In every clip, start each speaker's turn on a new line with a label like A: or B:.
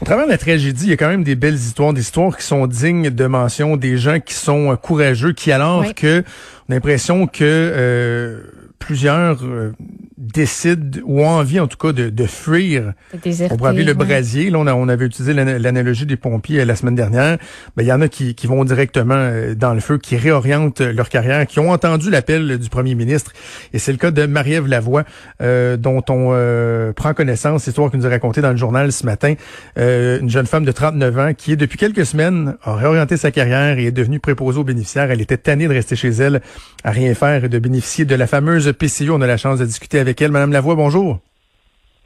A: Au travers de la tragédie, il y a quand même des belles histoires, des histoires qui sont dignes de mention, des gens qui sont euh, courageux, qui alors que on a l'impression que euh, plusieurs euh, décident ou ont envie en tout cas de, de fuir. on pourrait appeler le brasier. Là, on, on avait utilisé l'analogie des pompiers la semaine dernière. Ben, il y en a qui, qui vont directement dans le feu, qui réorientent leur carrière, qui ont entendu l'appel du premier ministre. Et c'est le cas de Marie-Ève Lavoie, euh, dont on euh, prend connaissance, histoire qu'il nous a raconté dans le journal ce matin. Euh, une jeune femme de 39 ans qui, depuis quelques semaines, a réorienté sa carrière et est devenue préposée aux bénéficiaires. Elle était tannée de rester chez elle à rien faire et de bénéficier de la fameuse PCU. On a la chance de discuter avec elle. Madame Lavoie, bonjour.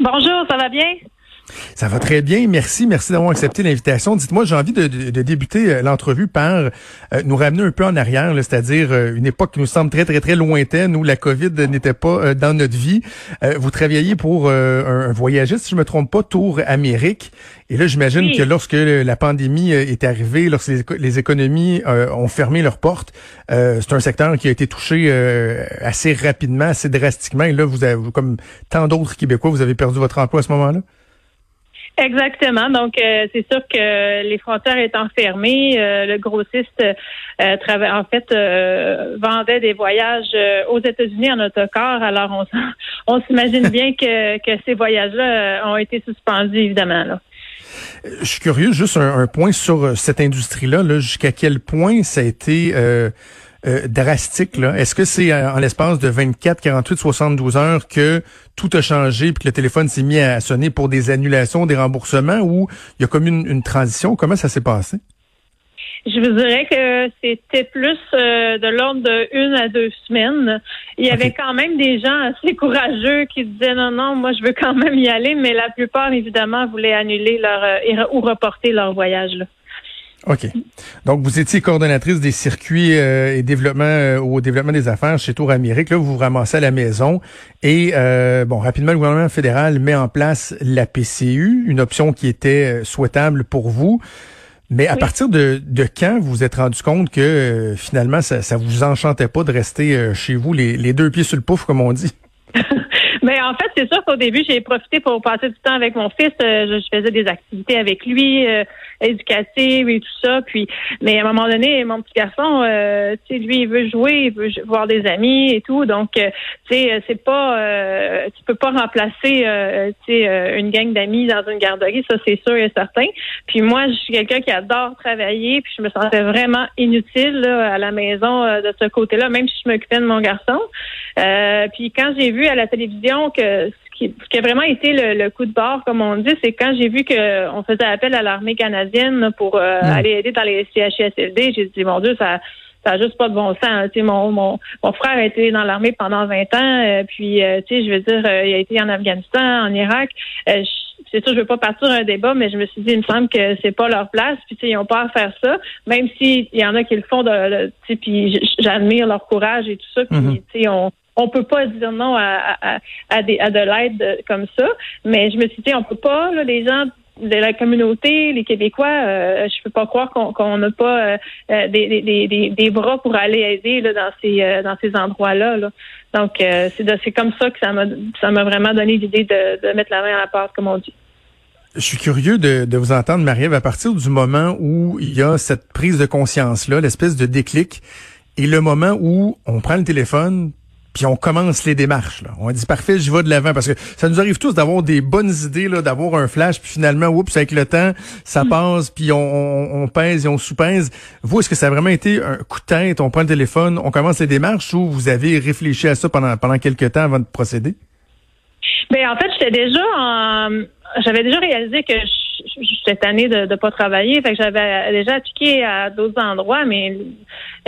B: Bonjour, ça va bien?
A: Ça va très bien. Merci. Merci d'avoir accepté l'invitation. Dites-moi, j'ai envie de, débuter euh, l'entrevue par euh, nous ramener un peu en arrière, c'est-à-dire euh, une époque qui nous semble très, très, très lointaine où la COVID n'était pas dans notre vie. vous travailliez pour un, voyagiste, si je me trompe pas, Tour Amérique. Et là, j'imagine que lorsque la pandémie est arrivée, lorsque les, économies ont fermé leurs portes, c'est un secteur qui a été touché assez rapidement, assez drastiquement. Et là, vous avez, comme tant d'autres Québécois, vous avez perdu votre emploi à ce moment-là?
B: Exactement. Donc, euh, c'est sûr que les frontières étant fermées, euh, le grossiste, euh, en fait, vendait des voyages aux États-Unis en autocar. Alors, on, on s'imagine bien que, que ces voyages-là ont été suspendus, évidemment. Là.
A: Je suis curieux, juste un, point sur cette industrie-là. -là, Jusqu'à quel point ça a été euh, drastique. Là. Est-ce que c'est euh, en l'espace de 24, 48, 72 heures que tout a changé puis que le téléphone s'est mis à sonner pour des annulations, des remboursements ou il y a comme une, transition? Comment ça s'est passé?
B: Je vous dirais que c'était plus euh, de l'ordre de une à deux semaines. Il y avait quand même des gens assez courageux qui disaient non, non, moi je veux quand même y aller, mais la plupart évidemment voulaient annuler leur ou reporter leur voyage. Là.
A: OK. Donc, vous étiez coordonnatrice des circuits euh, et développement euh, au développement des affaires chez Tour Amérique. Là, vous vous ramassez à la maison. Et, euh, bon, rapidement, le gouvernement fédéral met en place la PCU, une option qui était souhaitable pour vous. Mais à partir de, de quand vous vous êtes rendu compte que finalement, ça, ça vous enchantait pas de rester chez vous, les, les deux pieds sur le pouf, comme on dit?
B: Mais en fait, c'est sûr qu'au début, j'ai profité pour passer du temps avec mon fils. Euh, je, faisais des activités avec lui, euh, éducatives et tout ça. Puis, mais à un moment donné, mon petit garçon, euh, tu sais, lui, il veut jouer, il veut voir des amis et tout. Donc, tu sais, c'est pas, tu peux pas remplacer, tu sais, une gang d'amis dans une garderie. Ça, c'est sûr et certain. Puis moi, je suis quelqu'un qui adore travailler. Puis je me sentais vraiment inutile à la maison de ce côté-là, même si je m'occupais de mon garçon. puis quand j'ai vu à la télévision que ce qui, a vraiment été le, coup de bord, comme on dit, c'est quand j'ai vu qu'on faisait appel à l'armée canadienne pour euh, hmm. aller aider dans les CHSLD, j'ai dit, mon Dieu, ça ça juste pas de bon sens. Mon, mon, mon frère a été dans l'armée pendant 20 ans, euh, puis euh, tu sais, je veux dire, il a été en Afghanistan, en Irak. c'est sûr, je veux pas partir un débat, mais je me suis dit, il me semble que c'est pas leur place, puis tu sais, ils ont pas à faire ça, même s'il y en a qui le font, de, tu sais, puis j'admire leur courage et tout ça, puis tu sais, on on peut pas dire non à, à, à, des, à de l'aide comme ça. Mais je me suis dit, on peut pas, là, les gens de la communauté, les Québécois, euh, je peux pas croire qu'on n'a pas euh, euh, des, des, des, bras pour aller aider là, dans ces dans ces endroits-là. Là. Donc c'est c'est comme ça que ça m'a ça m'a vraiment donné l'idée de, de mettre la main à la porte, comme on dit.
A: Je suis curieux de, de vous entendre, Marie-Ève, à partir du moment où il y a cette prise de conscience-là, l'espèce de déclic, et le moment où on prend le téléphone, puis on commence les démarches. Là. On dit parfait, j'y vais de l'avant parce que ça nous arrive tous d'avoir des bonnes idées, là, d'avoir un flash, puis finalement, oups, avec le temps, ça mm. passe, puis on, on, pèse et on sous-pèse. Vous, est-ce que ça a vraiment été un coup de tête, on prend le téléphone, on commence les démarches ou vous avez réfléchi à ça pendant pendant quelques temps avant de procéder?
B: Ben en fait, j'étais déjà en j'avais déjà réalisé que cette année de ne pas travailler. Fait que j'avais déjà appliqué à d'autres endroits, mais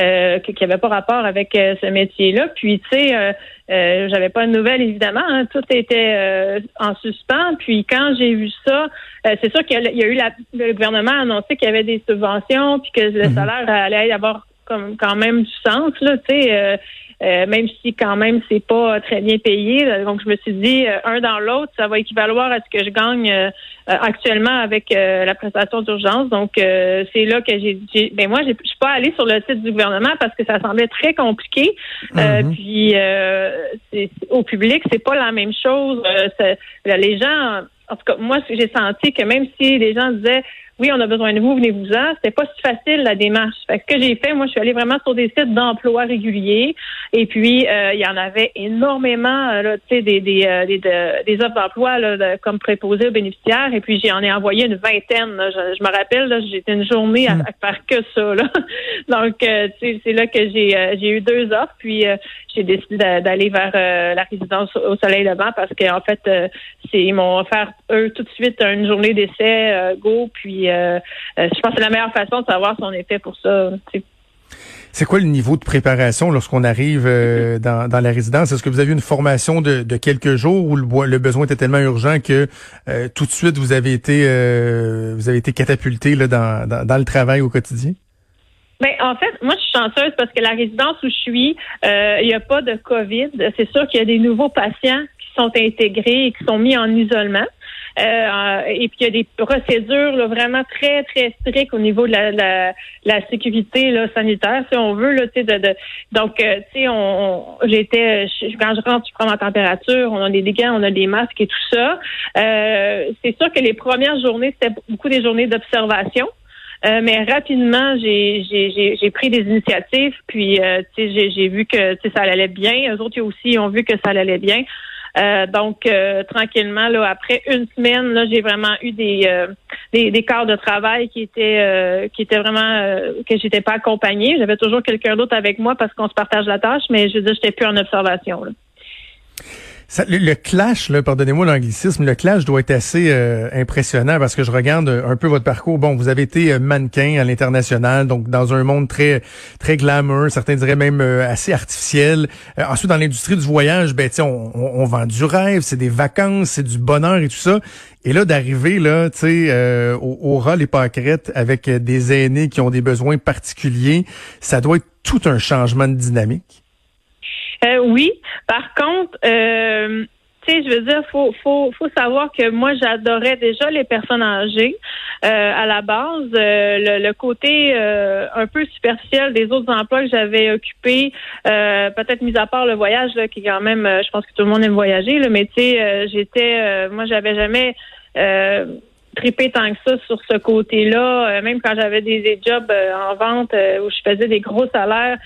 B: euh, qui n'avaient pas rapport avec euh, ce métier-là. Puis, tu sais, euh, euh, j'avais pas de nouvelles, évidemment. Hein. tout était euh, en suspens. Puis, quand j'ai vu ça, c'est sûr qu'il y a eu la, le gouvernement a annoncé qu'il y avait des subventions, puis que le mhm. salaire allait avoir comme quand même du sens, là, tu sais. Euh, même si quand même c'est pas très bien payé. Donc je me suis dit euh, un dans l'autre, ça va équivaloir à ce que je gagne euh, actuellement avec la prestation d'urgence. Donc c'est là que j'ai, ben moi je suis pas allée sur le site du gouvernement parce que ça semblait très compliqué. Mm-hmm. Puis au public c'est pas la même chose. les gens en tout cas, moi, j'ai senti que même si les gens disaient oui, on a besoin de vous, venez-vous-en. C'était pas si facile la démarche. Fait ce que j'ai fait, moi, je suis allée vraiment sur des sites d'emploi réguliers. Et puis, euh, il y en avait énormément, euh, là, tu sais, des, des, euh, des, des, offres d'emploi là, comme préposés aux bénéficiaires. Et puis, j'en ai envoyé une vingtaine. Je, me rappelle, j'étais une journée à, hmm. faire que ça. Là. Donc, c'est là que j'ai j'ai eu deux offres. Puis, j'ai décidé d'aller vers la résidence au Soleil Levant parce qu'en fait, c'est ils m'ont offert eux tout de suite une journée d'essai go. Puis euh, euh, je pense que c'est la meilleure façon de savoir si on est fait pour ça.
A: C'est quoi le niveau de préparation lorsqu'on arrive euh, dans, la résidence? Est-ce que vous avez une formation de, quelques jours ou le, besoin était tellement urgent que tout de suite vous avez été vous avez été catapulté dans, le travail au quotidien?
B: Ben, en fait, moi, je suis chanceuse parce que la résidence où je suis, il n'y a pas de COVID. C'est sûr qu'il y a des nouveaux patients qui sont intégrés et qui sont mis en isolement. Euh, et puis il y a des procédures vraiment très très strictes au niveau de la, la, la sécurité là, sanitaire, si on veut là, de, de, donc euh, tu sais, on, j'étais quand je rentre, je prends ma température, on a des gants, on a des masques et tout ça. Euh, c'est sûr que les premières journées c'était beaucoup des journées d'observation. Euh, mais rapidement, j'ai, pris des initiatives, puis euh, j'ai, j'ai vu que ça allait bien. Eux autres aussi ont vu que ça allait bien. Euh, donc, euh, tranquillement, là, après une semaine, là, j'ai vraiment eu des, euh, des, des quarts de travail qui étaient qui étaient vraiment que j'étais pas accompagnée. J'avais toujours quelqu'un d'autre avec moi parce qu'on se partage la tâche, mais je veux dire, j'étais plus en observation. Là
A: le, clash, pardonnez-moi l'anglicisme, le clash doit être assez euh, impressionnant parce que je regarde un peu votre parcours. Bon, vous avez été euh, mannequin à l'international, donc dans un monde très très glamour, certains diraient même euh, assez artificiel. ensuite, dans l'industrie du voyage, ben on, on, vend du rêve, c'est des vacances, c'est du bonheur et tout ça. Et là, d'arriver là, tu sais, au, au ras avec des aînés qui ont des besoins particuliers, ça doit être tout un changement de dynamique.
B: Euh, oui. Par contre, euh, tu sais, je veux dire, faut, faut, faut savoir que moi, j'adorais déjà les personnes âgées euh, à la base. le, côté un peu superficiel des autres emplois que j'avais occupés, peut-être mis à part le voyage, là, qui quand même, je pense que tout le monde aime voyager, là, mais tu sais, j'étais, moi, j'avais jamais tripé tant que ça sur ce côté-là. même quand j'avais des, des jobs en vente où je faisais des gros salaires,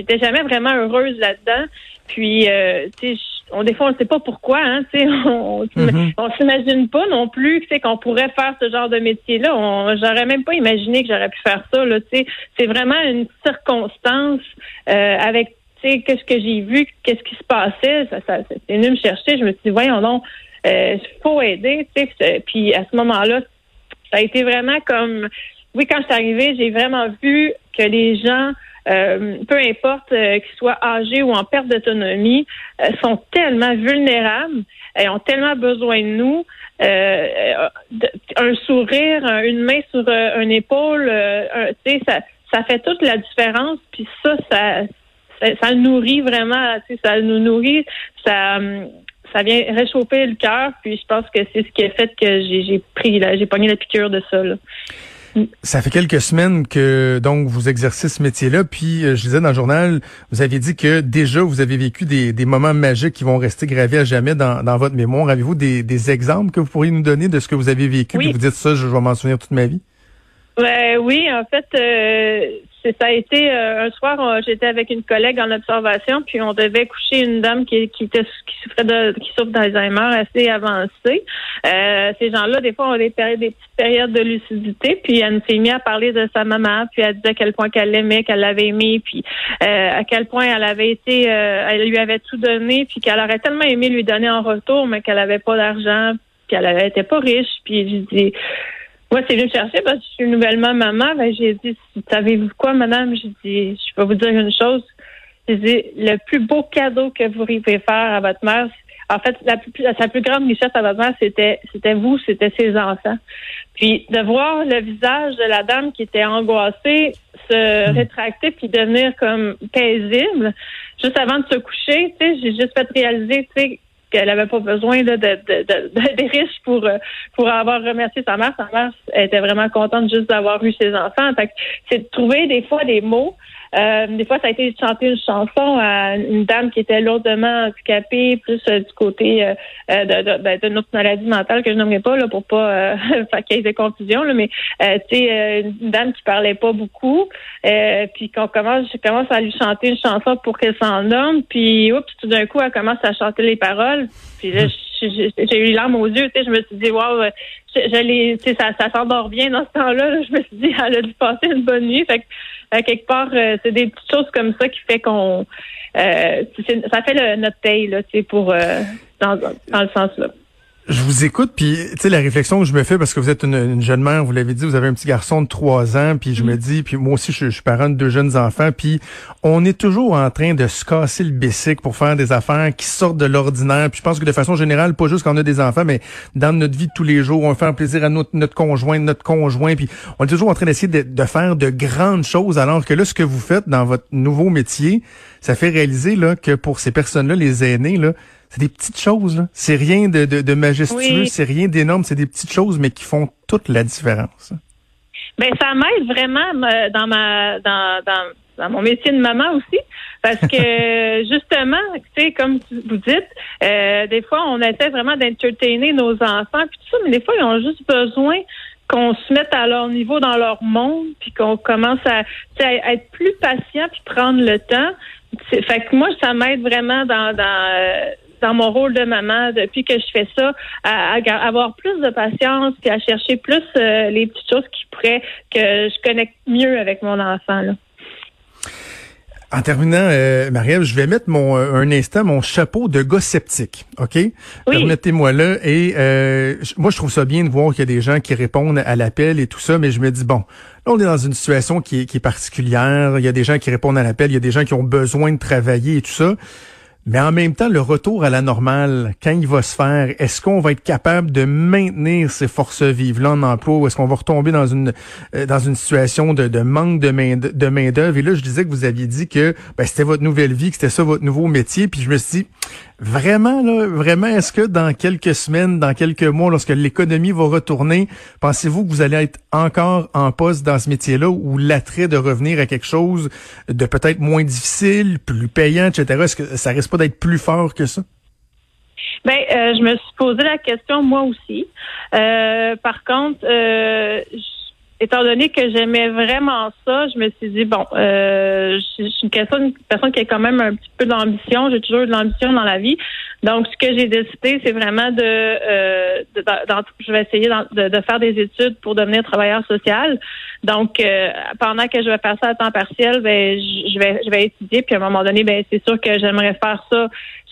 B: j'étais jamais vraiment heureuse là-dedans. Puis, euh, tu sais, on des fois on ne sait pas pourquoi, hein, tu sais, on, mm-hmm. on s'imagine pas non plus, tu sais, qu'on pourrait faire ce genre de métier-là. J'aurais même pas imaginé que j'aurais pu faire ça, là, tu sais. C'est vraiment une circonstance euh, avec, tu sais, qu'est-ce que j'ai vu, qu'est-ce qui se passait. Ça, ça, c'est venu me chercher. Je me suis dit, voyons non, euh, faut aider, tu sais. Puis à ce moment-là, ça a été vraiment comme, oui, quand je suis arrivée, j'ai vraiment vu que les gens euh, peu importe euh, qu'ils soient âgés ou en perte d'autonomie, euh, sont tellement vulnérables et ont tellement besoin de nous. un sourire, une main sur une épaule, tu sais, ça, ça fait toute la différence. Puis ça, ça, ça, nourrit vraiment, tu sais, ça nous nourrit, ça ça vient réchauffer le cœur, puis je pense que c'est ce qui a fait que j'ai pris, j'ai pogné la piqûre de ça. Là.
A: Ça fait quelques semaines que donc vous exercez ce métier-là, puis euh, je disais dans le journal, vous aviez dit que déjà vous avez vécu des, des moments magiques qui vont rester gravés à jamais dans, dans votre mémoire. Avez-vous des, des, exemples que vous pourriez nous donner de ce que vous avez vécu, puis vous dites ça, je vais m'en souvenir toute ma vie?
B: Ben, oui, en fait, euh, ça a été euh, un soir, j'étais avec une collègue en observation, puis on devait coucher une dame qui, qui était qui souffrait de qui souffre d'Alzheimer assez avancé. Euh, ces gens-là, des fois, ont des périodes, des petites périodes de lucidité, puis elle s'est mise à parler de sa maman, puis elle disait à quel point qu'elle l'aimait, qu'elle l'avait aimé, puis euh, à quel point elle avait été, elle lui avait tout donné, puis qu'elle aurait tellement aimé lui donner en retour, mais qu'elle avait pas d'argent, puis elle était pas riche, puis je dis moi, c'est venu me chercher parce que je suis nouvellement maman. Ben, j'ai dit, savez-vous quoi, madame? J'ai dit, je peux vous dire une chose. J'ai dit, le plus beau cadeau que vous pouvez faire à votre mère, en fait, la plus, sa plus grande richesse à votre mère, c'était, c'était vous, c'était ses enfants. Puis de voir le visage de la dame qui était angoissée se hmm. rétracter puis devenir comme paisible, juste avant de se coucher, tu sais, j'ai juste fait réaliser, tu sais, qu'elle avait pas besoin de, de, de, des riches pour euh, pour avoir remercié sa mère. Sa mère était vraiment contente juste d'avoir eu ses enfants. c'est de trouver des fois des mots Euh, des fois, ça a été de chanter une chanson à une dame qui était lourdement handicapée, plus euh, du côté euh, de, de, ben, de, notre maladie mentale que je nommerai pas là pour pas faire qu'il y ait des confusions, là, mais tu sais, une dame qui parlait pas beaucoup, puis qu'on commence, je commence à lui chanter une chanson pour qu'elle s'endorme, puis oups, tout d'un coup, elle commence à chanter les paroles, puis là, j'ai eu larmes aux yeux, tu sais, je me suis dit, waouh, je, je ça, ça s'endort bien dans ce temps-là. Je me suis dit, elle a dû passer une bonne nuit. Fait que, quelque part, euh, c'est des petites choses comme ça qui fait qu'on, euh, ça fait le, notre paye, là, tu sais, pour, euh, dans, dans le sens là.
A: Je vous écoute, puis tu sais la réflexion que je me fais parce que vous êtes une, jeune mère, vous l'avez dit, vous avez un petit garçon de trois ans, puis je me mm. dis, puis moi aussi je, suis parent de deux jeunes enfants, puis on est toujours en train de se casser le bicycle pour faire des affaires qui sortent de l'ordinaire. Puis je pense que de façon générale, pas juste quand on a des enfants, mais dans notre vie de tous les jours, on fait plaisir à notre, notre conjoint, notre conjoint, puis on est toujours en train d'essayer de, de faire de grandes choses, alors que là, ce que vous faites dans votre nouveau métier, ça fait réaliser là que pour ces personnes-là, les aînés là c'est des petites choses. C'est rien de, de, de majestueux, c'est rien d'énorme, c'est des petites choses, mais qui font toute la différence.
B: Ben ça m'aide vraiment dans ma dans, dans, dans mon métier de maman aussi, parce que justement, tu sais, comme vous dites, euh, des fois on essaie vraiment d'entertainer nos enfants puis tout ça, mais des fois ils ont juste besoin qu'on se mette à leur niveau dans leur monde, puis qu'on commence à, à, être plus patient puis prendre le temps. Fait que moi, ça m'aide vraiment dans, dans euh, dans mon rôle de maman depuis que je fais ça, à, avoir plus de patience puis à chercher plus euh, les petites choses qui pourraient que je connecte mieux avec mon enfant. Là.
A: En terminant, euh, Marielle, je vais mettre mon euh, un instant mon chapeau de gars sceptique, ok? Permettez-moi là. Et euh, moi, je trouve ça bien de voir qu'il y a des gens qui répondent à l'appel et tout ça, mais je me dis bon, là, on est dans une situation qui qui est particulière. Il y a des gens qui répondent à l'appel, il y a des gens qui ont besoin de travailler et tout ça. Mais en même temps, le retour à la normale, quand il va se faire, est-ce qu'on va être capable de maintenir ces forces vives-là en emploi ou est-ce qu'on va retomber dans une euh, dans une situation de, manque de main de main d'œuvre Et là, je disais que vous aviez dit que ben, c'était votre nouvelle vie, que c'était ça votre nouveau métier. Puis je me suis dit, vraiment là, vraiment, est-ce que dans quelques semaines, dans quelques mois, lorsque l'économie va retourner, pensez-vous que vous allez être encore en poste dans ce métier-là ou l'attrait de revenir à quelque chose de peut-être moins difficile, plus payant, etc. Est-ce que ça risque pas d'être plus fort que ça?
B: Ben, euh, je me suis posé la question moi aussi. Euh, par contre, euh, étant donné que j'aimais vraiment ça, je me suis dit bon, je suis une personne, qui a quand même un petit peu d'ambition. J'ai toujours eu de l'ambition dans la vie. Donc, ce que j'ai décidé, c'est vraiment de, je vais essayer de, de, faire des études pour devenir travailleur social. Donc, euh, pendant que je vais faire ça à temps partiel, ben, je vais, je vais étudier. Puis à un moment donné, ben, c'est sûr que j'aimerais faire ça,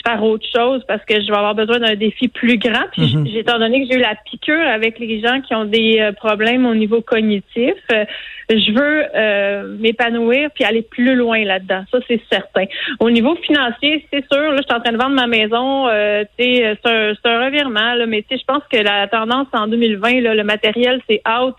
B: faire autre chose parce que je vais avoir besoin d'un défi plus grand. Puis, mm étant donné que j'ai eu la piqûre avec les gens qui ont des euh, problèmes au niveau cognitif, euh, je veux m'épanouir puis aller plus loin là-dedans. Ça, c'est certain. Au niveau financier, c'est sûr. Là, je suis en train de vendre ma maison. c'est un, un revirement. Là, mais je pense que la tendance en 2020, là, le matériel, c'est out.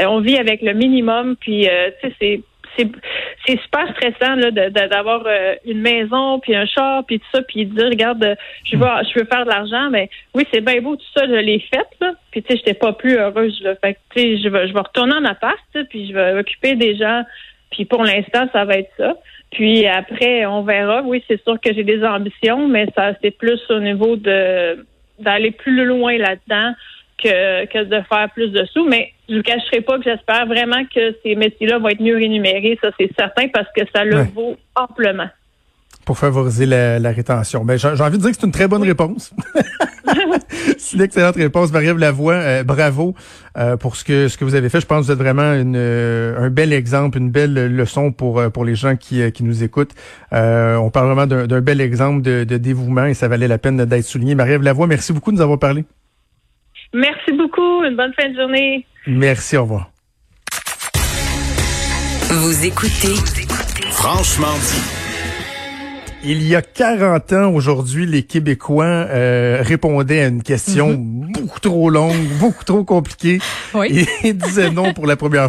B: on vit avec le minimum. Puis, euh, tu sais, c'est c'est super stressant d'avoir euh, une maison puis un char puis tout ça puis dire regarde je veux je veux faire de l'argent mais oui c'est bien beau tout ça je l'ai fait là. Puis tu sais j'étais pas plus heureuse là. Fait tu sais je vais je vais retourner en appart puis je vais occuper des gens. Puis pour l'instant ça va être ça. Puis après on verra. Oui c'est sûr que j'ai des ambitions mais ça c'est plus au niveau de d'aller plus loin là-dedans que, de faire plus de sous. Mais je ne cacherai pas que j'espère vraiment que ces métiers-là vont être mieux rémunérés. Ça, c'est certain parce que ça le vaut amplement.
A: Pour favoriser la, rétention. Ben, j'ai envie de dire que c'est une très bonne réponse. c'est une excellente réponse. Marie-Ève Lavoie, euh, bravo euh, pour ce que ce que vous avez fait. Je pense que vous êtes vraiment une, euh, un bel exemple, une belle leçon pour pour les gens qui, qui nous écoutent. on parle vraiment d'un bel exemple de, de, dévouement et ça valait la peine d'être souligné. Marie-Ève Lavoie, merci beaucoup de nous avoir parlé.
B: Merci beaucoup. Une bonne fin de journée.
A: Merci. Au revoir.
C: Vous écoutez Franchement dit.
A: Il y a 40 ans aujourd'hui, les Québécois euh, répondaient à une question mhm. beaucoup trop longue, beaucoup trop compliquée, et disaient non pour la première fois.